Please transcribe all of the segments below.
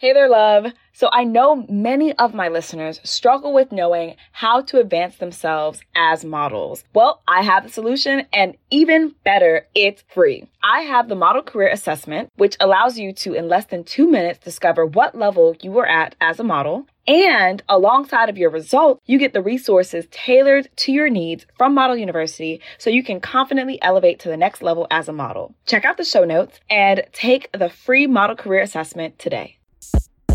Hey there, love. So I know many of my listeners struggle with knowing how to advance themselves as models. Well, I have the solution and even better, it's free. I have the Model Career Assessment, which allows you to, in less than two minutes, discover what level you are at as a model. And alongside of your result, you get the resources tailored to your needs from Model University so you can confidently elevate to the next level as a model. Check out the show notes and take the free Model Career Assessment today.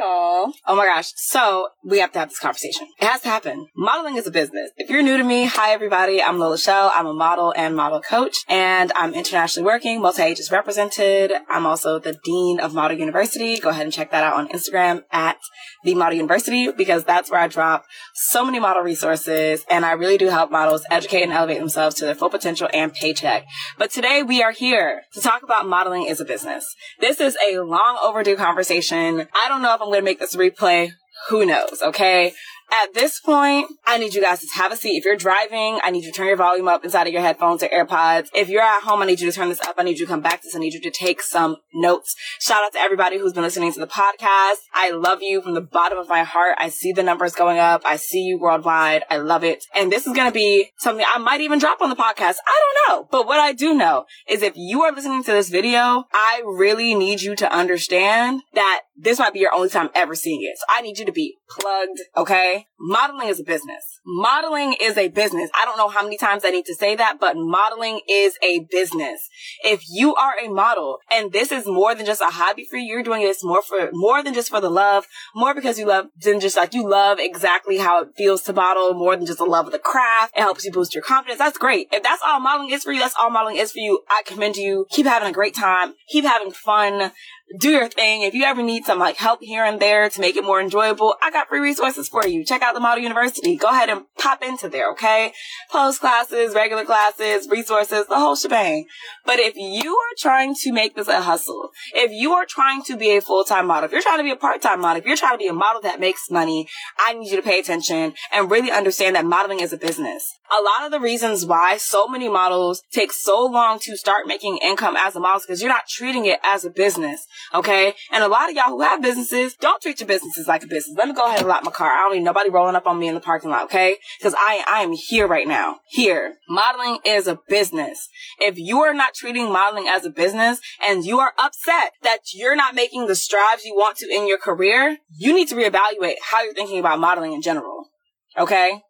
Y'all. Oh my gosh. So we have to have this conversation. It has to happen. Modeling is a business. If you're new to me, hi everybody. I'm Lola Chél. I'm a model and model coach and I'm internationally working, multi-ages represented. I'm also the Dean of Model University. Go ahead and check that out on Instagram at the Model University because that's where I drop so many model resources and I really do help models educate and elevate themselves to their full potential and paycheck. But today we are here to talk about modeling as a business. This is a long overdue conversation. I don't know if I'm going to make this replay. Who knows? Okay. At this point, I need you guys to have a seat. If you're driving, I need you to turn your volume up inside of your headphones or AirPods. If you're at home, I need you to turn this up. I need you to come back to this. I need you to take some notes. Shout out to everybody who's been listening to the podcast. I love you from the bottom of my heart. I see the numbers going up. I see you worldwide. I love it. And this is going to be something I might even drop on the podcast. I don't know. But what I do know is if you are listening to this video, I really need you to understand that this might be your only time ever seeing it. So I need you to be plugged. Okay. Modeling is a business. Modeling is a business. I don't know how many times I need to say that, but modeling is a business. If you are a model and this is more than just a hobby for you, you're doing this more for, more than just for the love, more because you love, than just like you love exactly how it feels to model, more than just the love of the craft. It helps you boost your confidence. That's great. If that's all modeling is for you, that's all modeling is for you. I commend you. Keep having a great time. Keep having fun do your thing. If you ever need some like help here and there to make it more enjoyable, I got free resources for you. Check out the Model University. Go ahead and pop into there, okay? Post classes, regular classes, resources, the whole shebang. But if you are trying to make this a hustle, if you are trying to be a full-time model, if you're trying to be a part-time model, if you're trying to be a model that makes money, I need you to pay attention and really understand that modeling is a business. A lot of the reasons why so many models take so long to start making income as a model is because you're not treating it as a business. Okay. And a lot of y'all who have businesses, don't treat your businesses like a business. Let me go ahead and lock my car. I don't need nobody rolling up on me in the parking lot. Okay. Cause I, I am here right now. Here. Modeling is a business. If you are not treating modeling as a business and you are upset that you're not making the strides you want to in your career, you need to reevaluate how you're thinking about modeling in general. Okay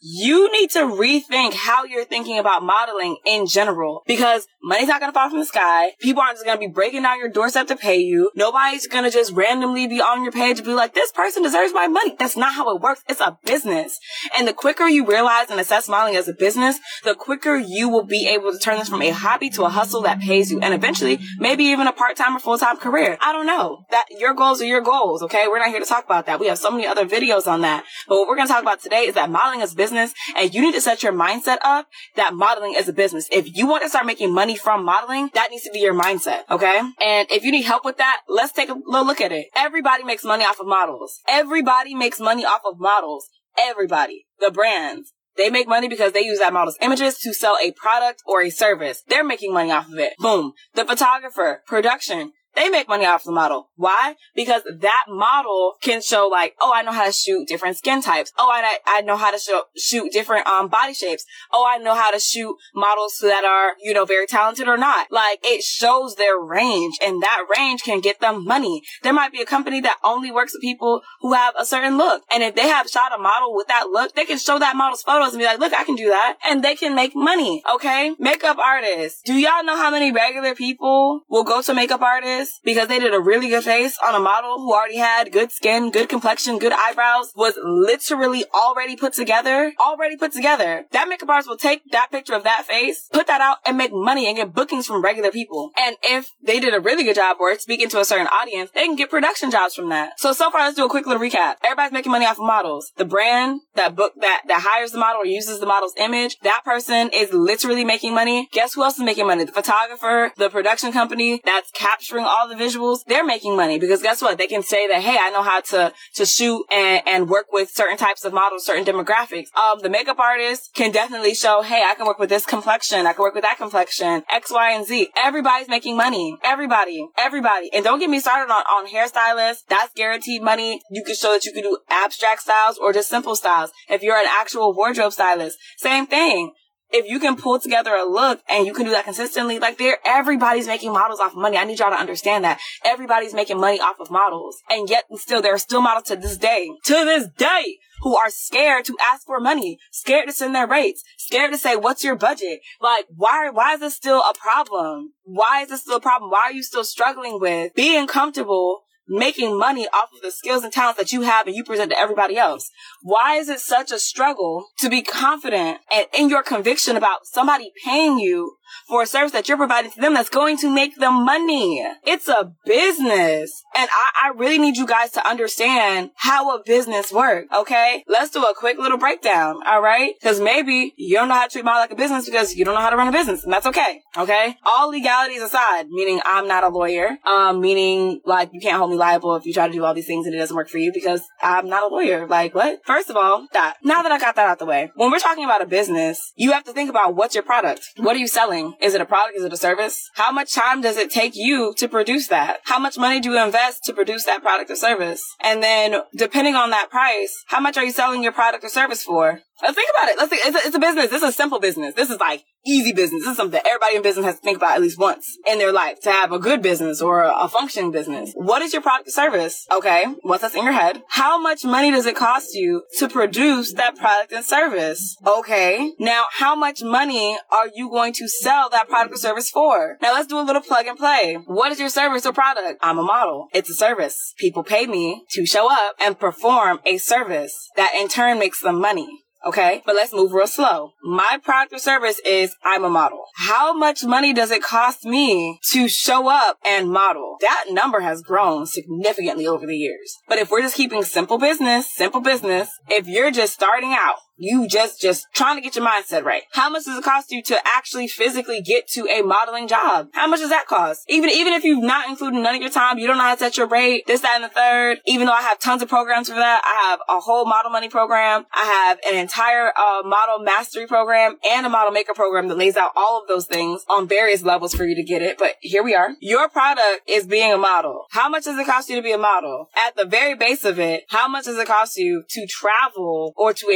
you need to rethink how you're thinking about modeling in general because money's not going to fall from the sky. People aren't just going to be breaking down your doorstep to pay you. Nobody's going to just randomly be on your page and be like, this person deserves my money. That's not how it works. It's a business. And the quicker you realize and assess modeling as a business, the quicker you will be able to turn this from a hobby to a hustle that pays you and eventually maybe even a part-time or full-time career. I don't know that your goals are your goals. Okay. We're not here to talk about that. We have so many other videos on that. But what we're going to talk about today is that modeling as business business and you need to set your mindset up that modeling is a business. If you want to start making money from modeling, that needs to be your mindset. Okay. And if you need help with that, let's take a little look at it. Everybody makes money off of models. Everybody makes money off of models. Everybody. The brands. They make money because they use that model's images to sell a product or a service. They're making money off of it. Boom. The photographer, production, they make money off the model. Why? Because that model can show like, oh, I know how to shoot different skin types. Oh, I, I know how to show, shoot different, um, body shapes. Oh, I know how to shoot models that are, you know, very talented or not. Like it shows their range and that range can get them money. There might be a company that only works with people who have a certain look. And if they have shot a model with that look, they can show that model's photos and be like, look, I can do that. And they can make money. Okay. Makeup artists. Do y'all know how many regular people will go to makeup artists? Because they did a really good face on a model who already had good skin, good complexion, good eyebrows, was literally already put together, already put together. That makeup artist will take that picture of that face, put that out and make money and get bookings from regular people. And if they did a really good job or speaking to a certain audience, they can get production jobs from that. So, so far, let's do a quick little recap. Everybody's making money off of models. The brand that book that, that hires the model or uses the model's image, that person is literally making money. Guess who else is making money? The photographer, the production company that's capturing all the visuals, they're making money because guess what? They can say that, hey, I know how to, to shoot and, and work with certain types of models, certain demographics. Um, the makeup artist can definitely show, hey, I can work with this complexion. I can work with that complexion, X, Y, and Z. Everybody's making money. Everybody, everybody. And don't get me started on, on hairstylists. That's guaranteed money. You can show that you can do abstract styles or just simple styles. If you're an actual wardrobe stylist, same thing if you can pull together a look and you can do that consistently, like there, everybody's making models off of money. I need y'all to understand that everybody's making money off of models. And yet and still, there are still models to this day, to this day, who are scared to ask for money, scared to send their rates, scared to say, what's your budget? Like, why, why is this still a problem? Why is this still a problem? Why are you still struggling with being comfortable making money off of the skills and talents that you have and you present to everybody else. Why is it such a struggle to be confident and in your conviction about somebody paying you for a service that you're providing to them that's going to make them money. It's a business. And I, I really need you guys to understand how a business works. Okay. Let's do a quick little breakdown. All right. Cause maybe you don't know how to treat model like a business because you don't know how to run a business and that's okay. Okay. All legalities aside, meaning I'm not a lawyer, um, meaning like you can't hold me liable if you try to do all these things and it doesn't work for you because I'm not a lawyer. Like what? First of all, that now that I got that out the way, when we're talking about a business, you have to think about what's your product? What are you selling? Is it a product? Is it a service? How much time does it take you to produce that? How much money do you invest to produce that product or service? And then depending on that price, how much are you selling your product or service for? Let's think about it. Let's think, it's a, it's a business. This is a simple business. This is like easy business. This is something everybody in business has to think about at least once in their life to have a good business or a, a functioning business. What is your product or service? Okay. What's that's in your head? How much money does it cost you to produce that product and service? Okay. Now, how much money are you going to sell that product or service for? Now, let's do a little plug and play. What is your service or product? I'm a model. It's a service. People pay me to show up and perform a service that in turn makes them money. Okay. But let's move real slow. My product or service is I'm a model. How much money does it cost me to show up and model? That number has grown significantly over the years. But if we're just keeping simple business, simple business, if you're just starting out, you just just trying to get your mindset right. How much does it cost you to actually physically get to a modeling job? How much does that cost? Even even if you've not included none of your time, you don't know how to set your rate, this, that, and the third. Even though I have tons of programs for that, I have a whole model money program. I have an entire uh, model mastery program and a model maker program that lays out all of those things on various levels for you to get it. But here we are. Your product is being a model. How much does it cost you to be a model? At the very base of it, how much does it cost you to travel or to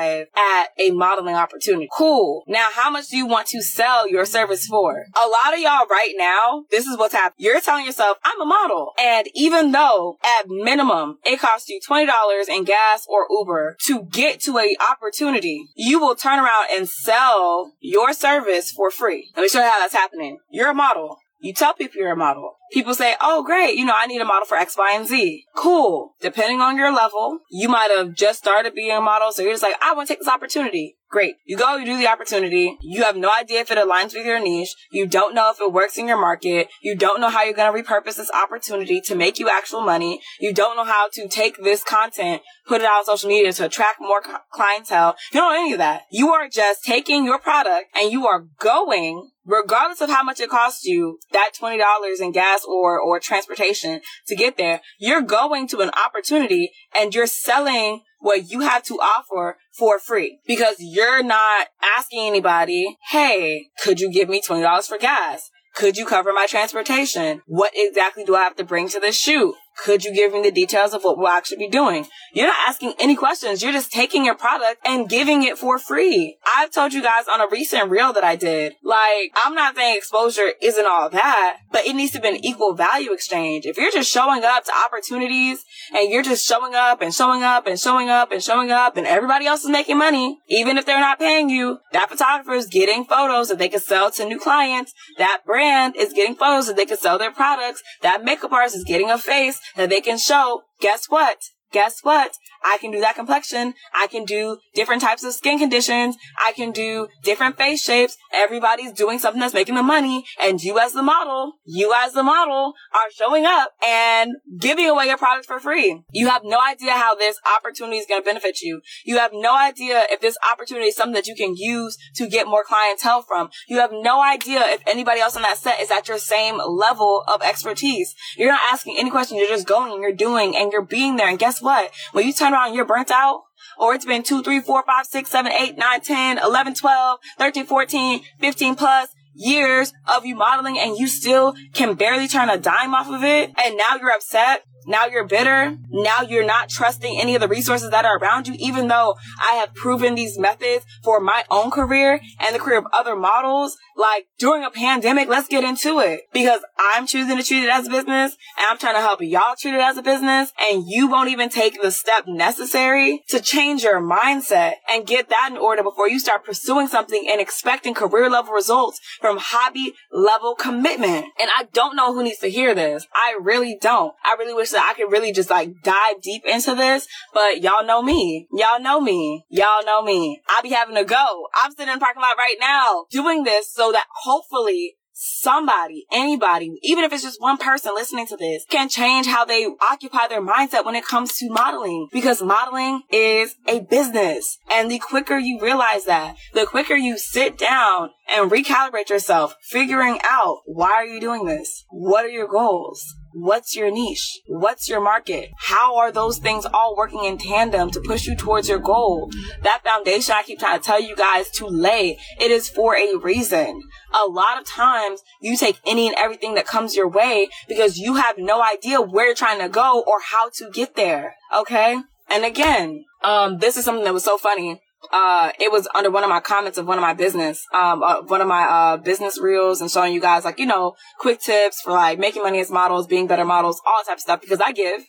arrive at a modeling opportunity. Cool. Now, how much do you want to sell your service for? A lot of y'all right now, this is what's happening. You're telling yourself, I'm a model. And even though at minimum it costs you $20 in gas or Uber to get to a opportunity, you will turn around and sell your service for free. Let me show you how that's happening. You're a model. You tell people you're a model. People say, oh, great, you know, I need a model for X, Y, and Z. Cool. Depending on your level, you might have just started being a model, so you're just like, I want to take this opportunity. Great. You go, you do the opportunity. You have no idea if it aligns with your niche. You don't know if it works in your market. You don't know how you're going to repurpose this opportunity to make you actual money. You don't know how to take this content, put it out on social media to attract more clientele. You don't know any of that. You are just taking your product and you are going regardless of how much it costs you, that $20 in gas or, or transportation to get there, you're going to an opportunity and you're selling what you have to offer for free because you're not asking anybody, Hey, could you give me $20 for gas? Could you cover my transportation? What exactly do I have to bring to the shoot? Could you give me the details of what we'll actually be doing? You're not asking any questions. You're just taking your product and giving it for free. I've told you guys on a recent reel that I did, like, I'm not saying exposure isn't all that, but it needs to be an equal value exchange. If you're just showing up to opportunities and you're just showing up and showing up and showing up and showing up and everybody else is making money, even if they're not paying you, that photographer is getting photos that they can sell to new clients. That brand is getting photos that they can sell their products. That makeup artist is getting a face that they can show. Guess what? Guess what? I can do that complexion. I can do different types of skin conditions. I can do different face shapes. Everybody's doing something that's making the money. And you as the model, you as the model are showing up and giving away your product for free. You have no idea how this opportunity is going to benefit you. You have no idea if this opportunity is something that you can use to get more clientele from. You have no idea if anybody else on that set is at your same level of expertise. You're not asking any questions. You're just going and you're doing and you're being there. And guess what? When you turn around, you're burnt out, or it's been 2, 3, 4, 5, 6, 7, 8, 9, 10, 11, 12, 13, 14, 15 plus years of you modeling and you still can barely turn a dime off of it. And now you're upset now you're bitter. Now you're not trusting any of the resources that are around you, even though I have proven these methods for my own career and the career of other models. Like during a pandemic, let's get into it because I'm choosing to treat it as a business and I'm trying to help y'all treat it as a business and you won't even take the step necessary to change your mindset and get that in order before you start pursuing something and expecting career level results from hobby level commitment. And I don't know who needs to hear this. I really don't. I really wish that I could really just like dive deep into this, but y'all know me. Y'all know me. Y'all know me. I'll be having to go. I'm sitting in the parking lot right now doing this so that hopefully somebody, anybody, even if it's just one person listening to this, can change how they occupy their mindset when it comes to modeling. Because modeling is a business. And the quicker you realize that, the quicker you sit down and recalibrate yourself, figuring out why are you doing this? What are your goals? What's your niche? What's your market? How are those things all working in tandem to push you towards your goal? That foundation I keep trying to tell you guys to lay, it is for a reason. A lot of times you take any and everything that comes your way because you have no idea where you're trying to go or how to get there. Okay? And again, um, this is something that was so funny uh, it was under one of my comments of one of my business, um, uh, one of my, uh, business reels and showing you guys like, you know, quick tips for like making money as models, being better models, all type of stuff because I give.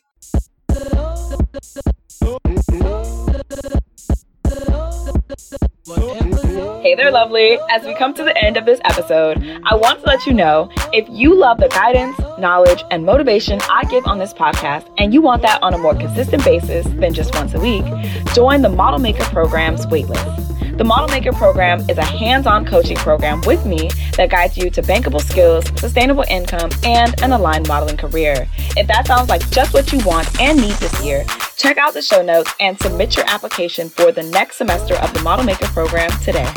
Hey there, lovely. As we come to the end of this episode, I want to let you know if you love the guidance, knowledge, and motivation I give on this podcast, and you want that on a more consistent basis than just once a week, join the Model Maker Program's waitlist. The Model Maker program is a hands on coaching program with me that guides you to bankable skills, sustainable income, and an aligned modeling career. If that sounds like just what you want and need this year, check out the show notes and submit your application for the next semester of the Model Maker program today.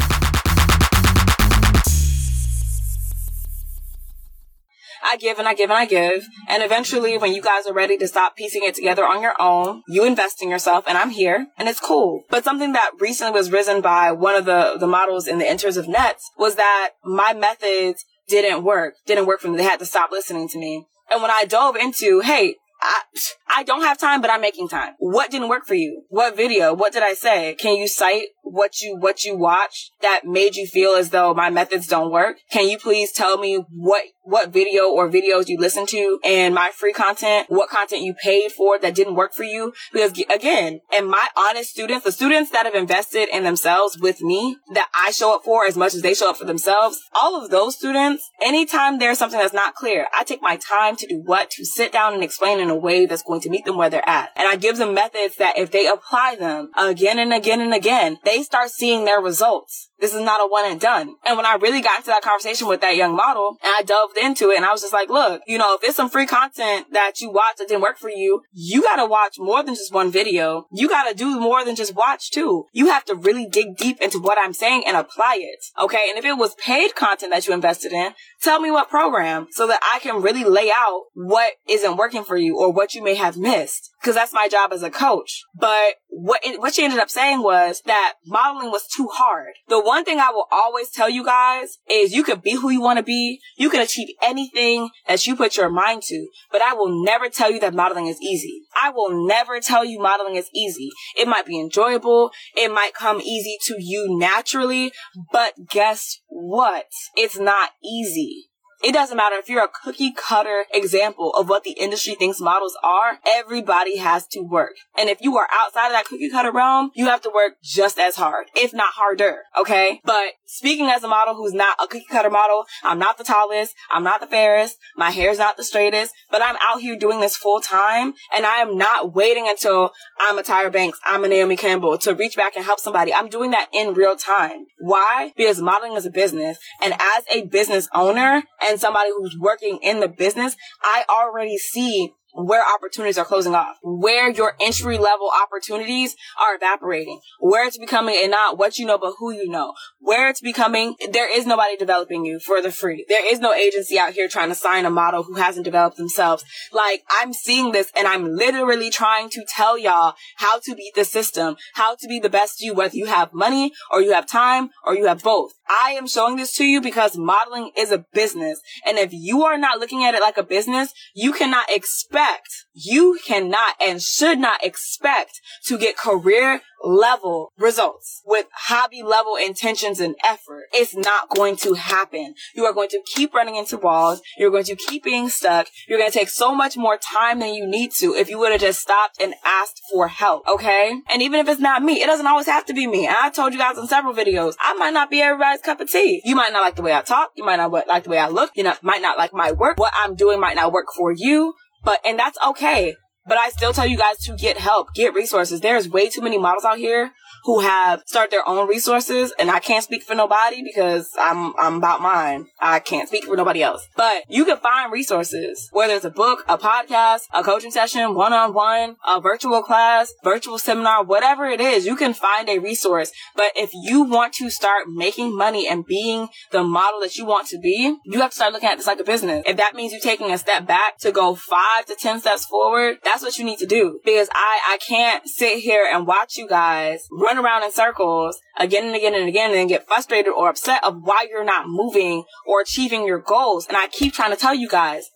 I give and I give and I give. And eventually, when you guys are ready to stop piecing it together on your own, you invest in yourself and I'm here and it's cool. But something that recently was risen by one of the, the models in the Enters of Nets was that my methods didn't work, didn't work for me. They had to stop listening to me. And when I dove into, hey, I, I don't have time, but I'm making time. What didn't work for you? What video? What did I say? Can you cite what you, what you watched that made you feel as though my methods don't work? Can you please tell me what what video or videos you listen to and my free content, what content you paid for that didn't work for you. Because again, and my honest students, the students that have invested in themselves with me that I show up for as much as they show up for themselves, all of those students, anytime there's something that's not clear, I take my time to do what? To sit down and explain in a way that's going to meet them where they're at. And I give them methods that if they apply them again and again and again, they start seeing their results. This is not a one and done. And when I really got into that conversation with that young model and I delved into it and I was just like, look, you know, if it's some free content that you watch that didn't work for you, you gotta watch more than just one video. You gotta do more than just watch too. You have to really dig deep into what I'm saying and apply it. Okay. And if it was paid content that you invested in, tell me what program so that I can really lay out what isn't working for you or what you may have missed. Cause that's my job as a coach. But what, it, what she ended up saying was that modeling was too hard. The one thing I will always tell you guys is you can be who you want to be. You can achieve anything that you put your mind to, but I will never tell you that modeling is easy. I will never tell you modeling is easy. It might be enjoyable. It might come easy to you naturally, but guess what? It's not easy. It doesn't matter if you're a cookie cutter example of what the industry thinks models are. Everybody has to work. And if you are outside of that cookie cutter realm, you have to work just as hard, if not harder. Okay. But speaking as a model who's not a cookie cutter model, I'm not the tallest. I'm not the fairest. My hair's not the straightest, but I'm out here doing this full time and I am not waiting until I'm a Tyra Banks. I'm a Naomi Campbell to reach back and help somebody. I'm doing that in real time. Why? Because modeling is a business and as a business owner and and somebody who's working in the business, I already see where opportunities are closing off, where your entry level opportunities are evaporating, where it's becoming and not what you know, but who you know, where it's becoming, there is nobody developing you for the free. There is no agency out here trying to sign a model who hasn't developed themselves. Like I'm seeing this and I'm literally trying to tell y'all how to beat the system, how to be the best you, whether you have money or you have time or you have both. I am showing this to you because modeling is a business. And if you are not looking at it like a business, you cannot expect, you cannot and should not expect to get career level results with hobby level intentions and effort. It's not going to happen. You are going to keep running into walls. You're going to keep being stuck. You're going to take so much more time than you need to if you would have just stopped and asked for help. Okay. And even if it's not me, it doesn't always have to be me. I told you guys in several videos, I might not be everybody's cup of tea. You might not like the way I talk. You might not like the way I look. You know, might not like my work. What I'm doing might not work for you. But, and that's okay. But I still tell you guys to get help, get resources. There's way too many models out here who have start their own resources and I can't speak for nobody because I'm I'm about mine. I can't speak for nobody else. But you can find resources, whether it's a book, a podcast, a coaching session, one-on-one, a virtual class, virtual seminar, whatever it is, you can find a resource. But if you want to start making money and being the model that you want to be, you have to start looking at this like a business. If that means you're taking a step back to go five to 10 steps forward, that's what you need to do because I, I can't sit here and watch you guys run run around in circles again and again and again and get frustrated or upset of why you're not moving or achieving your goals. And I keep trying to tell you guys,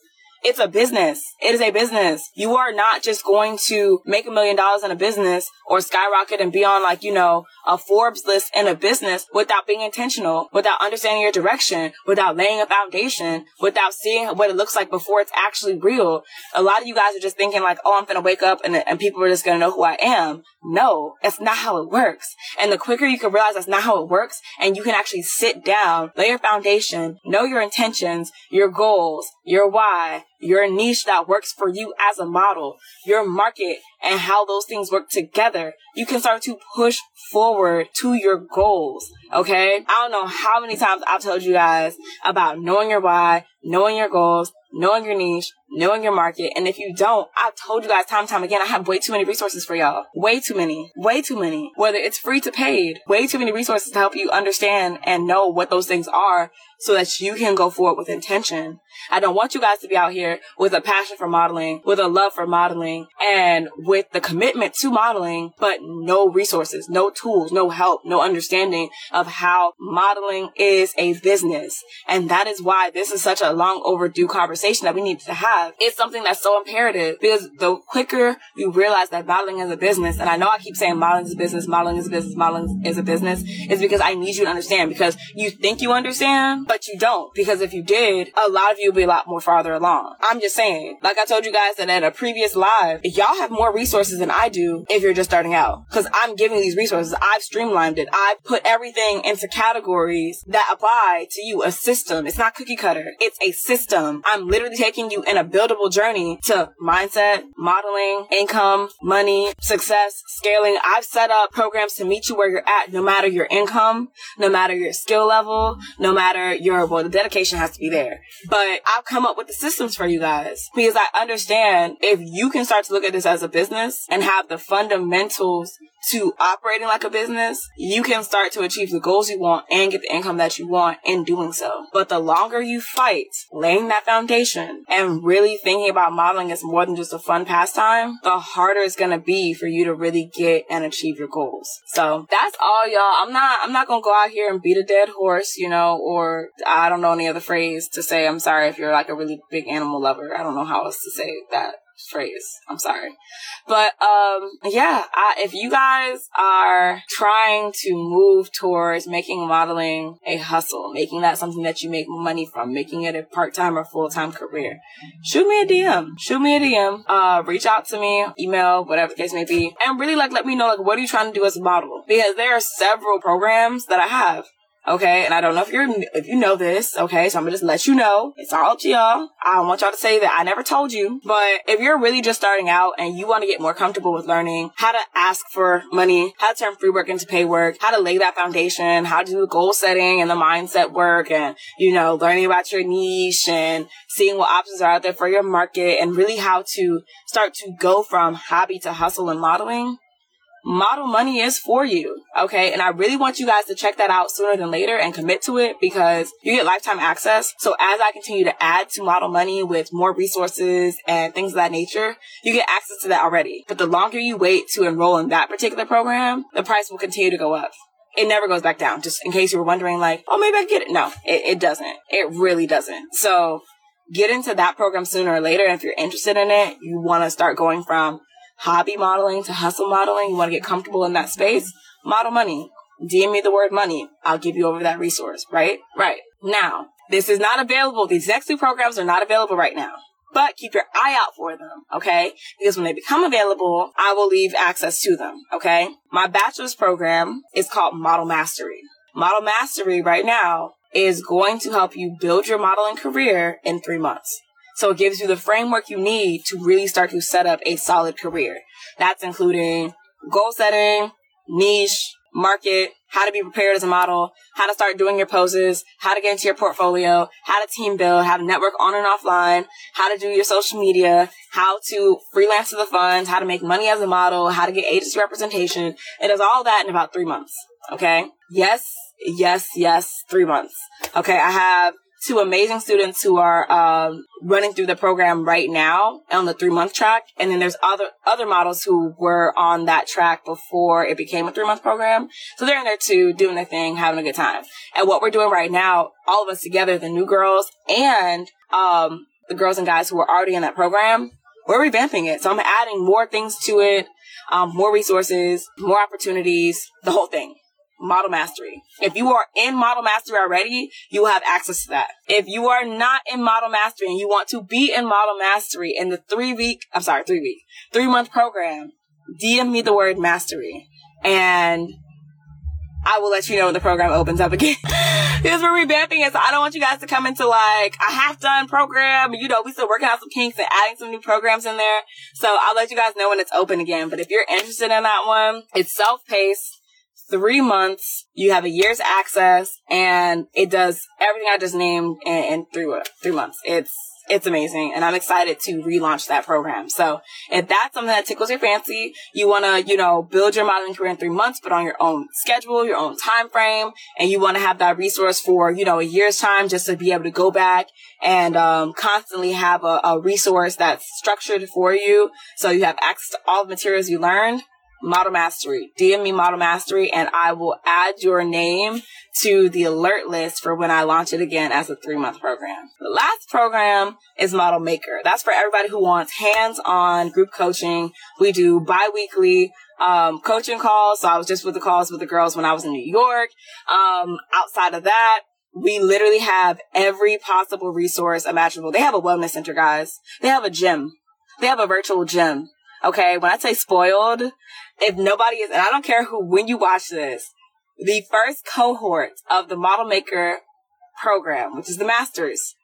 it's a business. It is a business. You are not just going to make a million dollars in a business or skyrocket and be on like, you know, a Forbes list in a business without being intentional, without understanding your direction, without laying a foundation, without seeing what it looks like before it's actually real. A lot of you guys are just thinking like, oh, I'm going to wake up and, and people are just going to know who I am. No, that's not how it works. And the quicker you can realize that's not how it works and you can actually sit down, lay your foundation, know your intentions, your goals, your why, your niche that works for you as a model, your market and how those things work together, you can start to push forward to your goals. Okay. I don't know how many times I've told you guys about knowing your why, knowing your goals, knowing your niche, knowing your market. And if you don't, I've told you guys time and time again, I have way too many resources for y'all. Way too many. Way too many. Whether it's free to paid. Way too many resources to help you understand and know what those things are so that you can go forward with intention. I don't want you guys to be out here with a passion for modeling, with a love for modeling, and with the commitment to modeling, but no resources, no tools, no help, no understanding of how modeling is a business. And that is why this is such a long overdue conversation that we need to have. It's something that's so imperative because the quicker you realize that modeling is a business, and I know I keep saying modeling is a business, modeling is a business, modeling is a business, is because I need you to understand because you think you understand, but you don't. Because if you did, a lot of you would be a lot more farther along. I'm just saying, like I told you guys that at a previous live, if y'all have more resources than I do if you're just starting out. Cause I'm giving these resources. I've streamlined it. I've put everything into categories that apply to you. A system. It's not cookie cutter. It's a system. I'm literally taking you in a buildable journey to mindset, modeling, income, money, success, scaling. I've set up programs to meet you where you're at, no matter your income, no matter your skill level, no matter your, well, the dedication has to be there. But I've come up with the systems for you guys because I understand if you can start to look at this as a business business and have the fundamentals to operating like a business, you can start to achieve the goals you want and get the income that you want in doing so. But the longer you fight laying that foundation and really thinking about modeling as more than just a fun pastime, the harder it's going to be for you to really get and achieve your goals. So that's all y'all. I'm not, I'm not going to go out here and beat a dead horse, you know, or I don't know any other phrase to say. I'm sorry if you're like a really big animal lover. I don't know how else to say that phrase. I'm sorry. But um yeah, I, if you guys are trying to move towards making modeling a hustle, making that something that you make money from, making it a part-time or full-time career, shoot me a DM. Shoot me a DM. Uh reach out to me, email, whatever the case may be. And really like let me know like what are you trying to do as a model? Because there are several programs that I have Okay. And I don't know if you're, if you know this. Okay. So I'm gonna just let you know. It's all up to y'all. I don't want y'all to say that I never told you. But if you're really just starting out and you want to get more comfortable with learning how to ask for money, how to turn free work into pay work, how to lay that foundation, how to do the goal setting and the mindset work and, you know, learning about your niche and seeing what options are out there for your market and really how to start to go from hobby to hustle and modeling model money is for you. Okay. And I really want you guys to check that out sooner than later and commit to it because you get lifetime access. So as I continue to add to model money with more resources and things of that nature, you get access to that already. But the longer you wait to enroll in that particular program, the price will continue to go up. It never goes back down. Just in case you were wondering like, oh, maybe I get it. No, it, it doesn't. It really doesn't. So get into that program sooner or later. And if you're interested in it, you want to start going from hobby modeling to hustle modeling, you want to get comfortable in that space, model money. DM me the word money. I'll give you over that resource, right? Right. Now, this is not available. These next two programs are not available right now. But keep your eye out for them, okay? Because when they become available, I will leave access to them, okay? My bachelor's program is called Model Mastery. Model Mastery right now is going to help you build your modeling career in three months. So it gives you the framework you need to really start to set up a solid career. That's including goal setting, niche, market, how to be prepared as a model, how to start doing your poses, how to get into your portfolio, how to team build, how to network on and offline, how to do your social media, how to freelance to the funds, how to make money as a model, how to get agency representation. It does all that in about three months. Okay. Yes. Yes. Yes. Three months. Okay. I have two amazing students who are um, running through the program right now on the three month track, and then there's other other models who were on that track before it became a three month program. So they're in there too, doing their thing, having a good time. And what we're doing right now, all of us together, the new girls and um, the girls and guys who are already in that program, we're revamping it. So I'm adding more things to it, um, more resources, more opportunities, the whole thing model mastery. If you are in model mastery already, you will have access to that. If you are not in model mastery and you want to be in model mastery in the three week, I'm sorry, three week, three month program, DM me the word mastery and I will let you know when the program opens up again. because we're revamping it. So I don't want you guys to come into like a half done program. You know, we still working out some kinks and adding some new programs in there. So I'll let you guys know when it's open again. But if you're interested in that one, it's self paced three months. You have a year's access and it does everything I just named in, in three, three months. It's, it's amazing. And I'm excited to relaunch that program. So if that's something that tickles your fancy, you want to, you know, build your modeling career in three months, but on your own schedule, your own time frame, and you want to have that resource for, you know, a year's time just to be able to go back and, um, constantly have a, a resource that's structured for you. So you have access to all the materials you learned Model Mastery. DM me Model Mastery and I will add your name to the alert list for when I launch it again as a three month program. The last program is Model Maker. That's for everybody who wants hands on group coaching. We do bi-weekly um, coaching calls. So I was just with the calls with the girls when I was in New York. Um, outside of that, we literally have every possible resource imaginable. They have a wellness center, guys. They have a gym. They have a virtual gym. Okay. When I say spoiled, if nobody is, and I don't care who, when you watch this, the first cohort of the model maker program, which is the masters,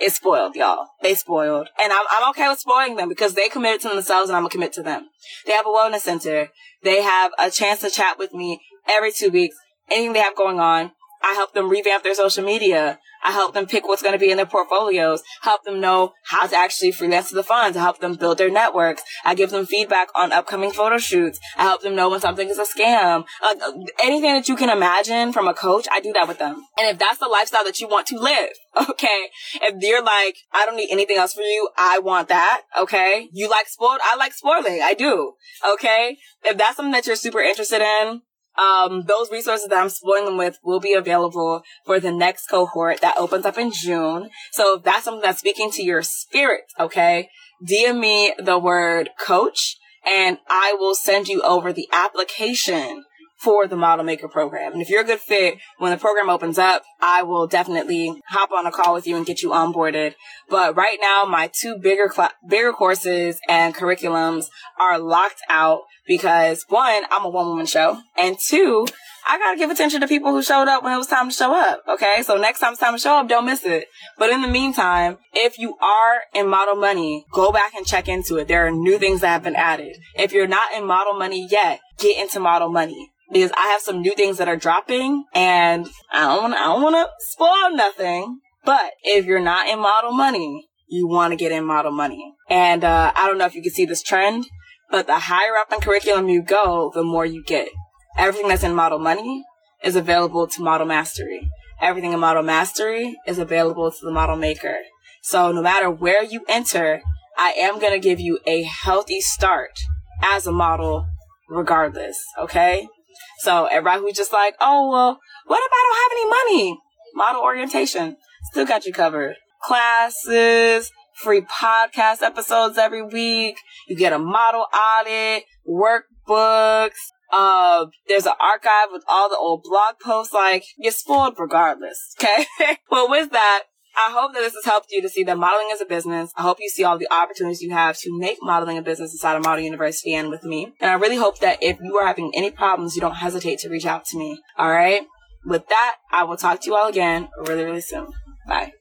is spoiled, y'all. They spoiled. And I'm, I'm okay with spoiling them because they committed to themselves and I'm gonna commit to them. They have a wellness center. They have a chance to chat with me every two weeks, anything they have going on. I help them revamp their social media. I help them pick what's going to be in their portfolios, help them know how to actually freelance the funds, help them build their networks. I give them feedback on upcoming photo shoots. I help them know when something is a scam. Uh, anything that you can imagine from a coach, I do that with them. And if that's the lifestyle that you want to live, okay, if you're like, I don't need anything else for you, I want that, okay? You like sport, I like spoiling, I do, okay? If that's something that you're super interested in, um, those resources that I'm spoiling them with will be available for the next cohort that opens up in June. So if that's something that's speaking to your spirit, okay, DM me the word coach and I will send you over the application for the model maker program. And if you're a good fit, when the program opens up, I will definitely hop on a call with you and get you onboarded. But right now, my two bigger, cl- bigger courses and curriculums are locked out because one, I'm a one woman show and two, I gotta give attention to people who showed up when it was time to show up. Okay. So next time it's time to show up, don't miss it. But in the meantime, if you are in model money, go back and check into it. There are new things that have been added. If you're not in model money yet, get into model money because I have some new things that are dropping and I don't want I don't want to spoil nothing. But if you're not in model money, you want to get in model money. And uh, I don't know if you can see this trend, but the higher up in curriculum you go, the more you get. Everything that's in model money is available to model mastery. Everything in model mastery is available to the model maker. So no matter where you enter, I am going to give you a healthy start as a model regardless. Okay. So everybody who's just like, oh, well, what if I don't have any money? Model orientation still got you covered. Classes, free podcast episodes every week. You get a model audit, workbooks. Uh, there's an archive with all the old blog posts. Like, you're spoiled regardless. Okay. well, with that, I hope that this has helped you to see that modeling is a business. I hope you see all the opportunities you have to make modeling a business inside of Model University and with me. And I really hope that if you are having any problems, you don't hesitate to reach out to me. All right. With that, I will talk to you all again really, really soon. Bye.